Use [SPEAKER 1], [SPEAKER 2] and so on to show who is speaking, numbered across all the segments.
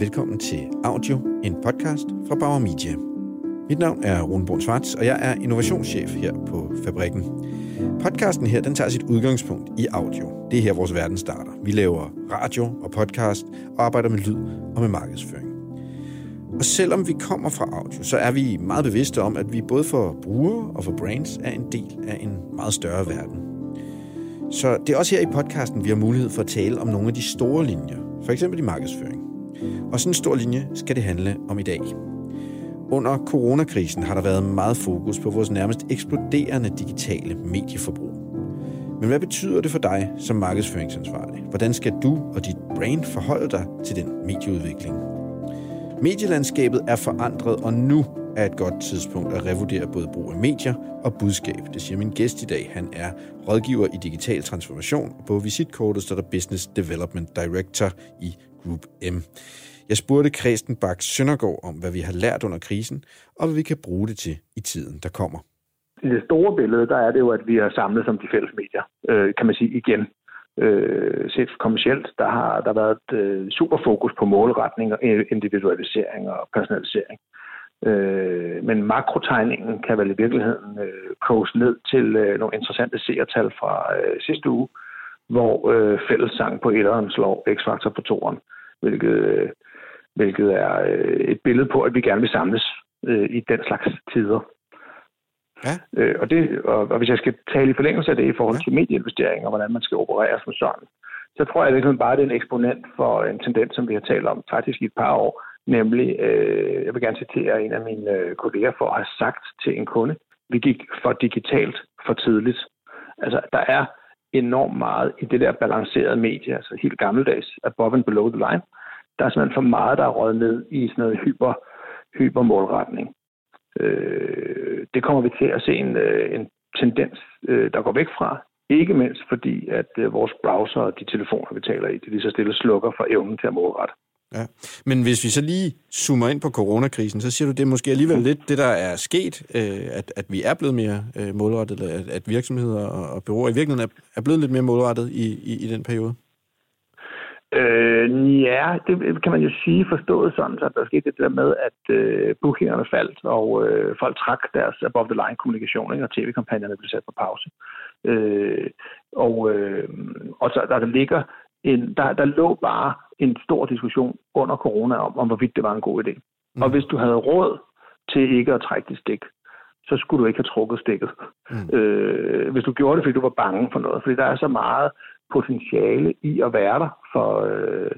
[SPEAKER 1] Velkommen til Audio, en podcast fra Bauer Media. Mit navn er Rune Brun Svarts, og jeg er innovationschef her på Fabrikken. Podcasten her, den tager sit udgangspunkt i audio. Det er her, vores verden starter. Vi laver radio og podcast og arbejder med lyd og med markedsføring. Og selvom vi kommer fra audio, så er vi meget bevidste om, at vi både for brugere og for brands er en del af en meget større verden. Så det er også her i podcasten, vi har mulighed for at tale om nogle af de store linjer, for eksempel i markedsføring. Og sådan en stor linje skal det handle om i dag. Under coronakrisen har der været meget fokus på vores nærmest eksploderende digitale medieforbrug. Men hvad betyder det for dig som markedsføringsansvarlig? Hvordan skal du og dit brand forholde dig til den medieudvikling? Medielandskabet er forandret, og nu er et godt tidspunkt at revurdere både brug af medier og budskab. Det siger min gæst i dag. Han er rådgiver i digital transformation, og på visitkortet står der Business Development Director i Group M. Jeg spurgte Kristen Bak Søndergaard om, hvad vi har lært under krisen, og hvad vi kan bruge det til i tiden, der kommer.
[SPEAKER 2] I det store billede, der er det jo, at vi har samlet som de fælles medier, øh, kan man sige igen. Øh, set kommercielt, der har der været et øh, super fokus på målretning og individualisering og personalisering. Øh, men makrotegningen kan vel i virkeligheden øh, koges ned til øh, nogle interessante seertal fra øh, sidste uge, hvor øh, fællessang på etteren slår X-Factor på toeren, hvilket, øh, hvilket er øh, et billede på, at vi gerne vil samles øh, i den slags tider. Ja. Øh, og, det, og, og hvis jeg skal tale i forlængelse af det i forhold ja. til medieinvesteringer, og hvordan man skal operere som sådan, så tror jeg, at er bare det er en eksponent for en tendens, som vi har talt om faktisk i et par år, nemlig, øh, jeg vil gerne citere en af mine øh, kolleger for at have sagt til en kunde, vi gik for digitalt for tidligt. Altså, der er enormt meget i det der balancerede medie, altså helt gammeldags, above and below the line. Der er simpelthen for meget, der er røget ned i sådan noget hyper, hypermålretning. Øh, det kommer vi til at se en, øh, en tendens, øh, der går væk fra. Ikke mindst fordi, at øh, vores browser og de telefoner, vi taler i, de lige så stille slukker for evnen til at målrette.
[SPEAKER 1] Ja. Men hvis vi så lige zoomer ind på coronakrisen, så siger du, det er måske alligevel lidt det, der er sket, øh, at, at vi er blevet mere øh, målrettet, eller at, at virksomheder og, og byråer i virkeligheden er, er blevet lidt mere målrettet i, i, i den periode?
[SPEAKER 2] Øh, ja, det kan man jo sige forstået sådan, så der skete det der med, at øh, bookingerne faldt, og øh, folk trak deres above-the-line-kommunikation, og tv-kampagnerne blev sat på pause. Øh, og, øh, og så der, der ligger en, der, der lå bare en stor diskussion under corona om, om hvorvidt det var en god idé. Mm. Og hvis du havde råd til ikke at trække dit stik, så skulle du ikke have trukket stikket. Mm. Øh, hvis du gjorde det, fordi du var bange for noget. Fordi der er så meget potentiale i at være der for, øh,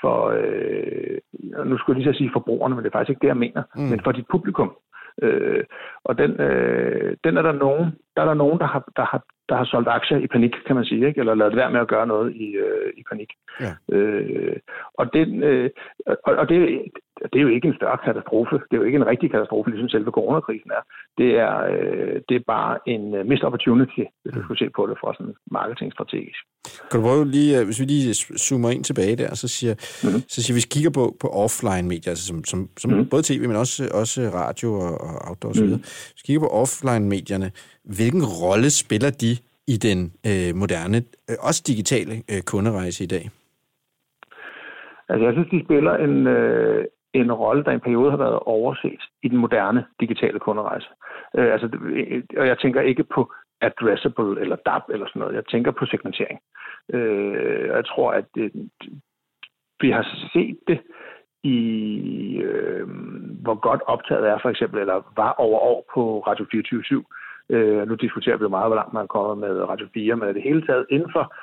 [SPEAKER 2] for øh, nu skulle jeg lige så sige forbrugerne, men det er faktisk ikke det, jeg mener, mm. men for dit publikum. Øh, og den, øh, den er der nogen, der er der nogen, der har, der har, der har solgt aktier i panik, kan man sige, ikke? eller lavet være med at gøre noget i, øh, i panik. Ja. Øh, og, den, øh, og, og det, det er jo ikke en større katastrofe. Det er jo ikke en rigtig katastrofe, ligesom selve coronakrisen er. Det er, øh, det er bare en uh, missed opportunity, hvis du skulle se på det fra sådan marketingstrategisk.
[SPEAKER 1] Kan du prøve lige, øh, hvis vi lige zoomer ind tilbage der, så siger, mm-hmm. så siger hvis vi kigger på, på offline medier, altså som, som, som mm-hmm. både tv, men også, også radio og, og outdoor osv., mm-hmm. hvis vi kigger på offline medierne, hvilken rolle spiller de i den øh, moderne, øh, også digitale øh, kunderejse i dag?
[SPEAKER 2] Altså, jeg synes, de spiller en, øh, en rolle, der i en periode har været overset i den moderne digitale kunderejse. Øh, altså, øh, og jeg tænker ikke på addressable eller DAP eller sådan noget. Jeg tænker på segmentering. Øh, jeg tror, at det, vi har set det i, øh, hvor godt optaget er for eksempel, eller var over år på Radio 24 øh, Nu diskuterer vi jo meget, hvor langt man er kommet med Radio 4, men det hele taget inden for,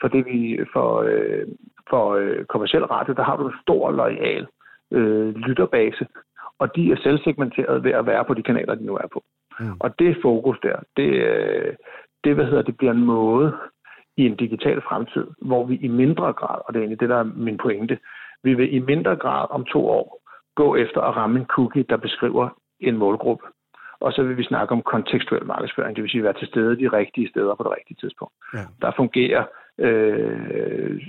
[SPEAKER 2] for det vi for, øh, for øh, kommersiel radio, der har du en stor lojal øh, lytterbase, og de er selvsegmenteret ved at være på de kanaler, de nu er på. Mm. Og det fokus der, det, øh, det, hvad hedder, det bliver en måde i en digital fremtid, hvor vi i mindre grad, og det er egentlig det, der er min pointe, vi vil i mindre grad om to år gå efter at ramme en cookie, der beskriver en målgruppe. Og så vil vi snakke om kontekstuel markedsføring, det vil sige være til stede de rigtige steder på det rigtige tidspunkt. Ja. Der fungerer øh,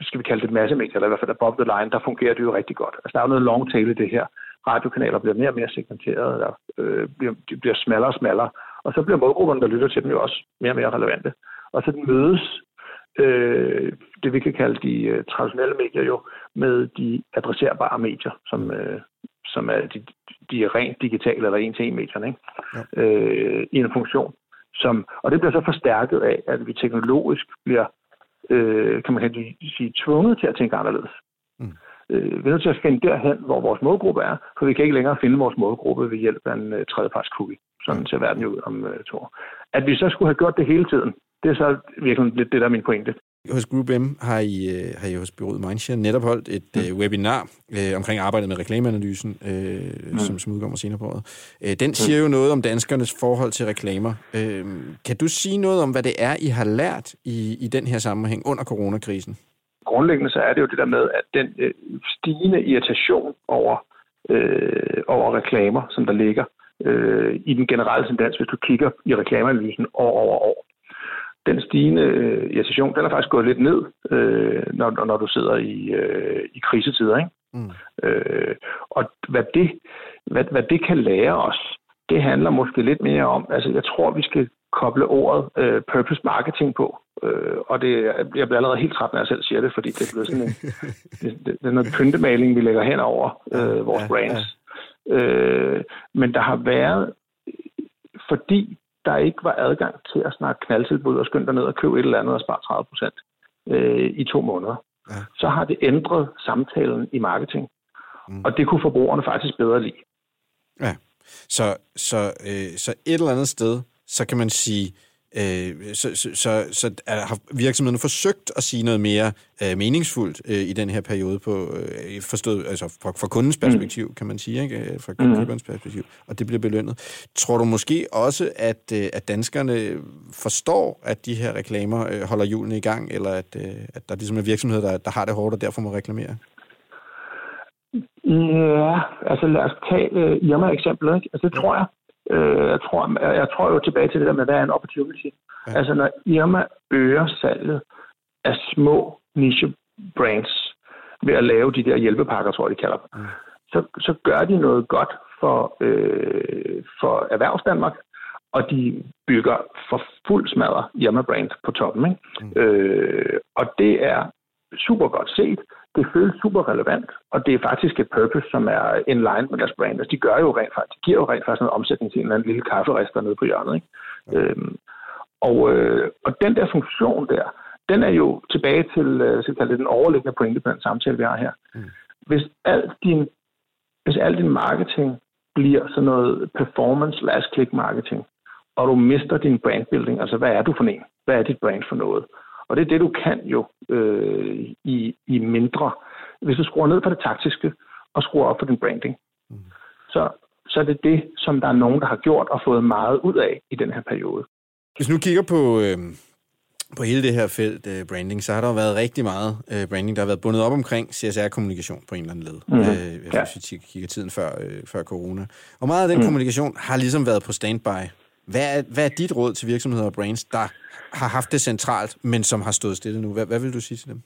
[SPEAKER 2] skal vi kalde det massemedier, eller i hvert fald above the line, der fungerer det jo rigtig godt. Altså, der er jo noget long tail i det her. Radiokanaler bliver mere og mere segmenteret, der øh, bliver, de bliver smallere og smallere, og så bliver målgrupperne, der lytter til dem, jo også mere og mere relevante. Og så mødes øh, det, vi kan kalde de øh, traditionelle medier jo med de adresserbare medier, som, øh, som er de, de er rent digitale eller en-til-en-medierne, ikke? Ja. Øh, i en funktion. Som, og det bliver så forstærket af, at vi teknologisk bliver, øh, kan man sige, tvunget til at tænke anderledes. Mm. Øh, vi er nødt til at finde derhen, hvor vores målgruppe er, for vi kan ikke længere finde vores målgruppe ved hjælp af en uh, tredjeparts cookie. Sådan mm. ser verden ud om uh, to år. At vi så skulle have gjort det hele tiden, det er så virkelig lidt det, der er min pointe.
[SPEAKER 1] Hos Group M har I, øh, har I hos Byrådet Mindshare netop holdt et mm. øh, webinar øh, omkring arbejdet med reklameanalysen, øh, mm. som, som udkommer senere på året. Øh, den siger jo noget om danskernes forhold til reklamer. Øh, kan du sige noget om, hvad det er, I har lært i, i den her sammenhæng under coronakrisen?
[SPEAKER 2] Grundlæggende så er det jo det der med, at den øh, stigende irritation over, øh, over reklamer, som der ligger øh, i den generelle tendens, hvis du kigger i reklameanalysen år over år, den stigende øh, irritation, den er faktisk gået lidt ned, øh, når, når du sidder i, øh, i krisetider. Ikke? Mm. Øh, og hvad det, hvad, hvad det kan lære os, det handler måske lidt mere om, altså jeg tror, vi skal koble ordet øh, purpose marketing på. Øh, og det, jeg bliver allerede helt træt, når jeg selv siger det, fordi det bliver sådan en, det, det, det er noget pyntemaling, vi lægger hen over øh, vores brands. Øh, men der har været, fordi der ikke var adgang til at snakke knaldtilbud og skynde dig ned og købe et eller andet og spare 30 procent øh, i to måneder. Ja. Så har det ændret samtalen i marketing. Mm. Og det kunne forbrugerne faktisk bedre lide.
[SPEAKER 1] Ja, så, så, øh, så et eller andet sted, så kan man sige, Øh, så, så, så, så har virksomheden forsøgt at sige noget mere øh, meningsfuldt øh, i den her periode på øh, forstået altså fra, fra kundens perspektiv, mm. kan man sige, ikke? Øh, fra mm. køberens perspektiv, og det bliver belønnet. Tror du måske også, at, øh, at danskerne forstår, at de her reklamer øh, holder hjulene i gang, eller at, øh, at der ligesom er virksomheder, der, der har det hårdt og derfor må reklamere?
[SPEAKER 2] Ja, altså lad os tage øh, Irma-eksemplet. Ikke? Altså det tror jeg. Øh, jeg, tror, jeg, jeg tror jo tilbage til det der med, hvad er en opportunity? Ja. Altså når Irma øger salget af små niche brands ved at lave de der hjælpepakker, tror jeg, de kalder dem, mm. så, så gør de noget godt for, øh, for Erhvervsdanmark, og de bygger for fuld smadre Irma-brand på toppen. Ikke? Mm. Øh, og det er super godt set det føles super relevant, og det er faktisk et purpose, som er in line med deres brand. Altså, de gør jo rent faktisk, de giver jo rent faktisk noget omsætning til en eller anden lille kafferester nede på hjørnet. Ikke? Ja. Øhm, og, øh, og den der funktion der, den er jo tilbage til, øh, så det, den overliggende pointe på den samtale, vi har her. Mm. Hvis al din, hvis al din marketing bliver sådan noget performance last click marketing, og du mister din brandbuilding, altså hvad er du for en? Hvad er dit brand for noget? Og det er det, du kan jo øh, i, i mindre. Hvis du skruer ned på det taktiske og skruer op for din branding, mm. så, så er det det, som der er nogen, der har gjort og fået meget ud af i den her periode.
[SPEAKER 1] Hvis nu kigger på, øh, på hele det her felt øh, branding, så har der været rigtig meget øh, branding, der har været bundet op omkring CSR-kommunikation på en eller anden led. Mm. Øh, hvis ja. vi kigger tiden før, øh, før corona. Og meget af den mm. kommunikation har ligesom været på standby hvad er, hvad er dit råd til virksomheder og brands, der har haft det centralt, men som har stået stille nu? Hvad, hvad vil du sige til dem?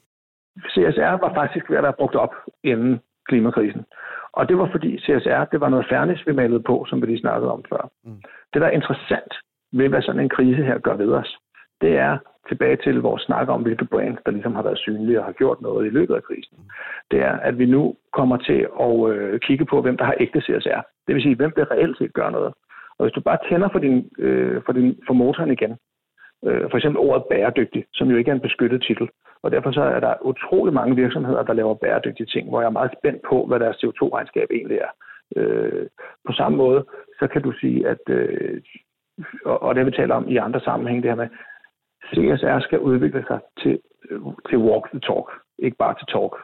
[SPEAKER 2] CSR var faktisk ved at være brugt op inden klimakrisen. Og det var fordi CSR, det var noget fairness, vi malede på, som vi lige snakkede om før. Mm. Det, der er interessant ved, hvad sådan en krise her gør ved os, det er tilbage til vores snak om, hvilke brands, der ligesom har været synlige og har gjort noget i løbet af krisen. Mm. Det er, at vi nu kommer til at øh, kigge på, hvem der har ægte CSR. Det vil sige, hvem der reelt set gør noget. Og hvis du bare tænder for, din, øh, for, din, for motoren igen, øh, for eksempel ordet bæredygtig, som jo ikke er en beskyttet titel, og derfor så er der utrolig mange virksomheder, der laver bæredygtige ting, hvor jeg er meget spændt på, hvad deres CO2-regnskab egentlig er. Øh, på samme måde, så kan du sige, at, øh, og, og det vi taler om i andre sammenhænge, det her med, CSR skal udvikle sig til, til walk the talk, ikke bare til talk.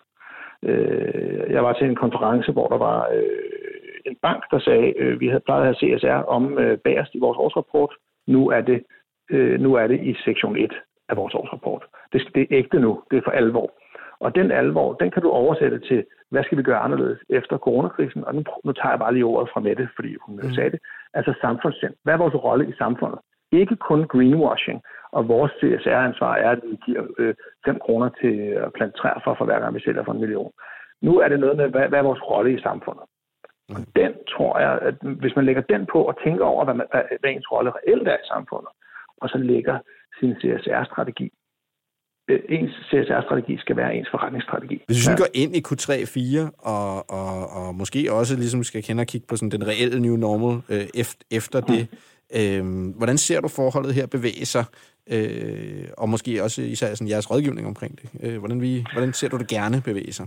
[SPEAKER 2] Øh, jeg var til en konference, hvor der var øh, en bank, der sagde, øh, vi havde plejet at have CSR om øh, bagerst i vores årsrapport. Nu er det, øh, nu er det i sektion 1 af vores årsrapport. Det, det er ægte nu. Det er for alvor. Og den alvor, den kan du oversætte til, hvad skal vi gøre anderledes efter coronakrisen? Og nu, nu tager jeg bare lige ordet fra Mette, fordi hun mm. sagde det. Altså samfundssind. Hvad er vores rolle i samfundet? Ikke kun greenwashing, og vores CSR-ansvar er, at vi giver øh, 5 kroner til at plante træer for, for hver gang vi sælger for en million. Nu er det noget med, hvad, hvad er vores rolle i samfundet? Og den tror jeg, at hvis man lægger den på og tænker over, hvad, man, hvad ens rolle reelt er i samfundet, og så lægger sin CSR-strategi øh, ens CSR-strategi skal være ens forretningsstrategi.
[SPEAKER 1] Hvis vi ja. går ind i Q3-4 og, og, og måske også ligesom skal kende og kigge på sådan den reelle new normal øh, efter, efter mm. det, øh, hvordan ser du forholdet her bevæge sig? Øh, og måske også især sådan jeres rådgivning omkring det. Øh, hvordan, vi, hvordan ser du det gerne bevæge sig?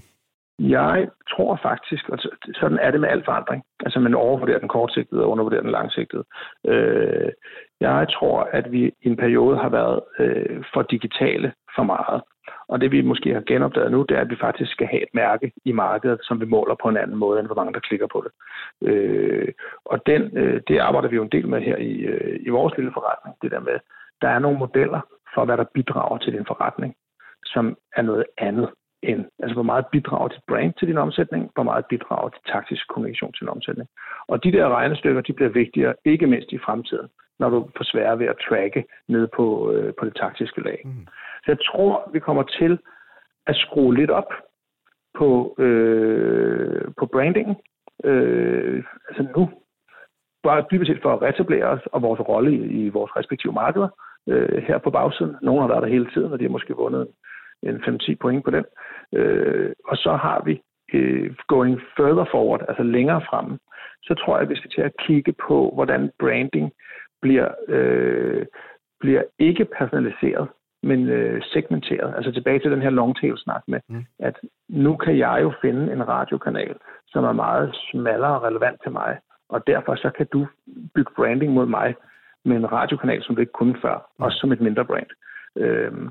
[SPEAKER 2] Jeg tror faktisk, og sådan er det med al forandring, altså man overvurderer den kortsigtede og undervurderer den langsigtede. Øh, jeg tror, at vi i en periode har været øh, for digitale for meget. Og det vi måske har genopdaget nu, det er, at vi faktisk skal have et mærke i markedet, som vi måler på en anden måde, end hvor mange der klikker på det. Øh, og den, øh, det arbejder vi jo en del med her i, øh, i vores lille forretning. Det der med, der er nogle modeller for, hvad der bidrager til din forretning, som er noget andet end, altså hvor meget bidrager til brand til din omsætning, hvor meget bidrager til taktisk kommunikation til din omsætning. Og de der regnestykker, de bliver vigtigere, ikke mindst i fremtiden, når du får svære ved at tracke ned på, øh, på det taktiske lag. Mm. Så jeg tror, vi kommer til at skrue lidt op på, øh, på brandingen. Øh, altså nu, bare dybest set for at retablere os og vores rolle i, i vores respektive markeder øh, her på bagsiden. Nogle har været der hele tiden, og de har måske vundet en 5-10 point på den. Øh, og så har vi øh, going further forward, altså længere frem, så tror jeg, at vi skal til at kigge på, hvordan branding bliver, øh, bliver ikke personaliseret, men øh, segmenteret. Altså tilbage til den her long tail snak med, mm. at nu kan jeg jo finde en radiokanal, som er meget smallere og relevant til mig, og derfor så kan du bygge branding mod mig med en radiokanal, som du ikke kunne før, mm. også som et mindre brand. Øhm,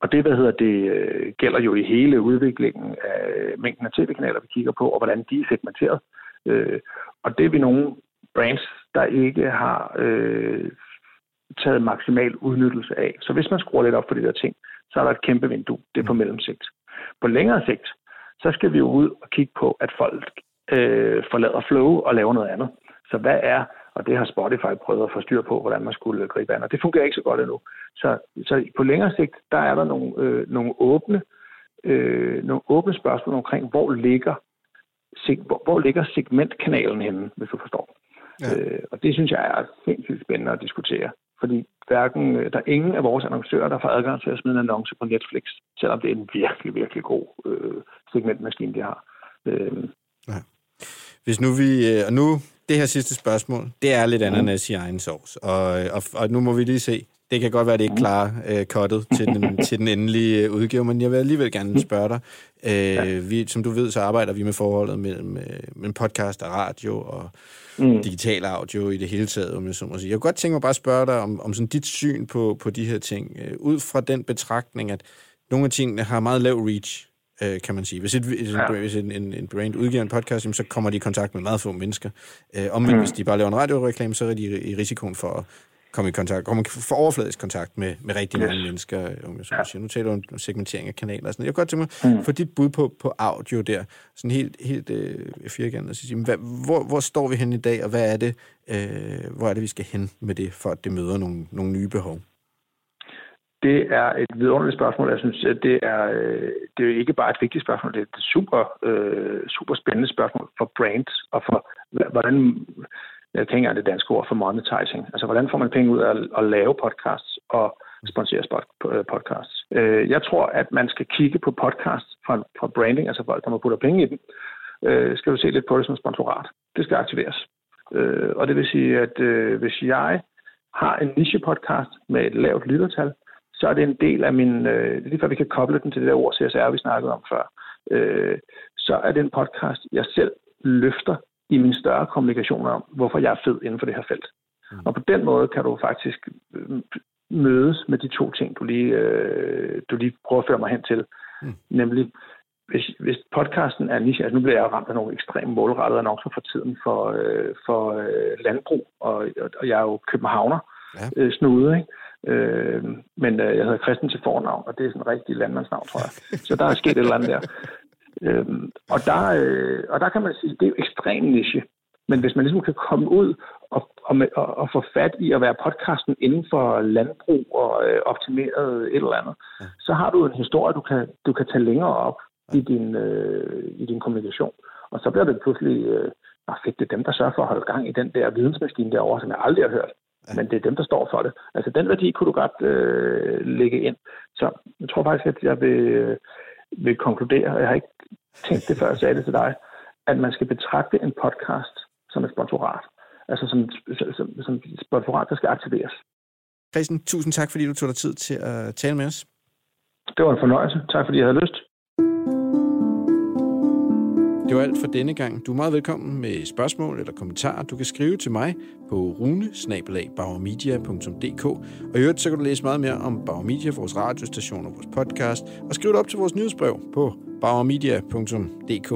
[SPEAKER 2] og det, hvad hedder det, øh, gælder jo i hele udviklingen af mængden af tv-kanaler, vi kigger på, og hvordan de er segmenteret. Øh, og det er vi nogle brands, der ikke har øh, taget maksimal udnyttelse af. Så hvis man skruer lidt op for de der ting, så er der et kæmpe vindue. Det er på mm. mellemsigt. På længere sigt, så skal vi jo ud og kigge på, at folk øh, forlader flow og laver noget andet. Så hvad er og det har Spotify prøvet at få styr på, hvordan man skulle gribe an. Og det fungerer ikke så godt endnu. Så, så på længere sigt, der er der nogle, øh, nogle, åbne, øh, nogle åbne spørgsmål omkring, hvor ligger, seg, hvor, hvor ligger segmentkanalen henne, hvis du forstår. Ja. Øh, og det synes jeg er sindssygt spændende at diskutere. Fordi hverken, øh, der er ingen af vores annoncører, der får adgang til at smide en annonce på Netflix, selvom det er en virkelig, virkelig god øh, segmentmaskine, de har. Øh, ja.
[SPEAKER 1] Hvis nu vi, øh, og nu det her sidste spørgsmål, det er lidt ananas i egen sovs. Og, og, og nu må vi lige se. Det kan godt være, det ikke klarer uh, kottet til den, til den endelige uh, udgave, men jeg vil alligevel gerne spørge dig. Uh, vi, som du ved, så arbejder vi med forholdet mellem, uh, mellem podcast og radio og mm. digital audio i det hele taget, om jeg så må sige. Jeg kunne godt tænke mig bare at spørge dig om, om sådan dit syn på, på de her ting. Uh, ud fra den betragtning, at nogle af tingene har meget lav reach øh, kan man sige. Hvis, et, ja. hvis en, en, en brand udgiver en podcast, jamen, så kommer de i kontakt med meget få mennesker. Øh, omvendt, mm. hvis de bare laver en radioreklame, så er de i risikoen for at komme i kontakt, komme for overfladisk kontakt med, med rigtig yes. mange mennesker. Om jeg så ja. Nu taler du om segmentering af kanaler og sådan Jeg kan godt tænke mig, mm. for dit bud på, på audio der, sådan helt, helt øh, firkantet, at sige, hvad, hvor, hvor står vi hen i dag, og hvad er det, øh, hvor er det, vi skal hen med det, for at det møder nogle, nogle nye behov?
[SPEAKER 2] Det er et vidunderligt spørgsmål. Jeg synes, at det er, øh, det er ikke bare et vigtigt spørgsmål, det er et super, øh, super spændende spørgsmål for brands og for, hvordan, jeg tænker det danske ord for monetizing. Altså, hvordan får man penge ud af at lave podcasts og sponsere øh, podcasts? Jeg tror, at man skal kigge på podcasts fra, fra branding, altså folk, der må putte penge i dem. Skal du se lidt på det som sponsorat. Det skal aktiveres. Og det vil sige, at hvis jeg har en niche-podcast med et lavt lyttertal, så er det en del af min, øh, lige før vi kan koble den til det der ord CSR, vi snakkede om før, øh, så er det en podcast, jeg selv løfter i min større kommunikation om, hvorfor jeg er fed inden for det her felt. Mm. Og på den måde kan du faktisk øh, mødes med de to ting, du lige, øh, du lige prøver at føre mig hen til. Mm. Nemlig, hvis, hvis podcasten er niche, altså nu bliver jeg ramt af nogle ekstremt målrettede annoncer for tiden for, øh, for øh, landbrug, og, og jeg er jo københavner ja. øh, snude, ikke? Øh, men øh, jeg hedder Christian til fornavn, og det er sådan en rigtig landmandsnavn, tror jeg. Så der er sket et eller andet der. Øh, og, der øh, og der kan man sige, det er jo ekstremt niche. Men hvis man ligesom kan komme ud og, og, med, og, og få fat i at være podcasten inden for landbrug og øh, optimeret et eller andet, ja. så har du en historie, du kan, du kan tage længere op ja. i, din, øh, i din kommunikation. Og så bliver det pludselig, øh, fedt, det er dem, der sørger for at holde gang i den der vidensmaskine derovre, som jeg aldrig har hørt. Ja. Men det er dem, der står for det. Altså den værdi kunne du godt øh, lægge ind. Så jeg tror faktisk, at jeg vil, øh, vil konkludere, og jeg har ikke tænkt det, før jeg sagde det til dig, at man skal betragte en podcast som et sponsorat. Altså som, som, som et sponsorat, der skal aktiveres.
[SPEAKER 1] Christian, tusind tak, fordi du tog dig tid til at tale med os.
[SPEAKER 2] Det var en fornøjelse. Tak, fordi jeg havde lyst.
[SPEAKER 1] Det var alt for denne gang. Du er meget velkommen med spørgsmål eller kommentarer. Du kan skrive til mig på runesnabelagbauermedia.dk og i øvrigt så kan du læse meget mere om Bauer Media, vores radiostation og vores podcast, og skriv det op til vores nyhedsbrev på bauermedia.dk.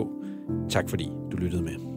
[SPEAKER 1] Tak fordi du lyttede med.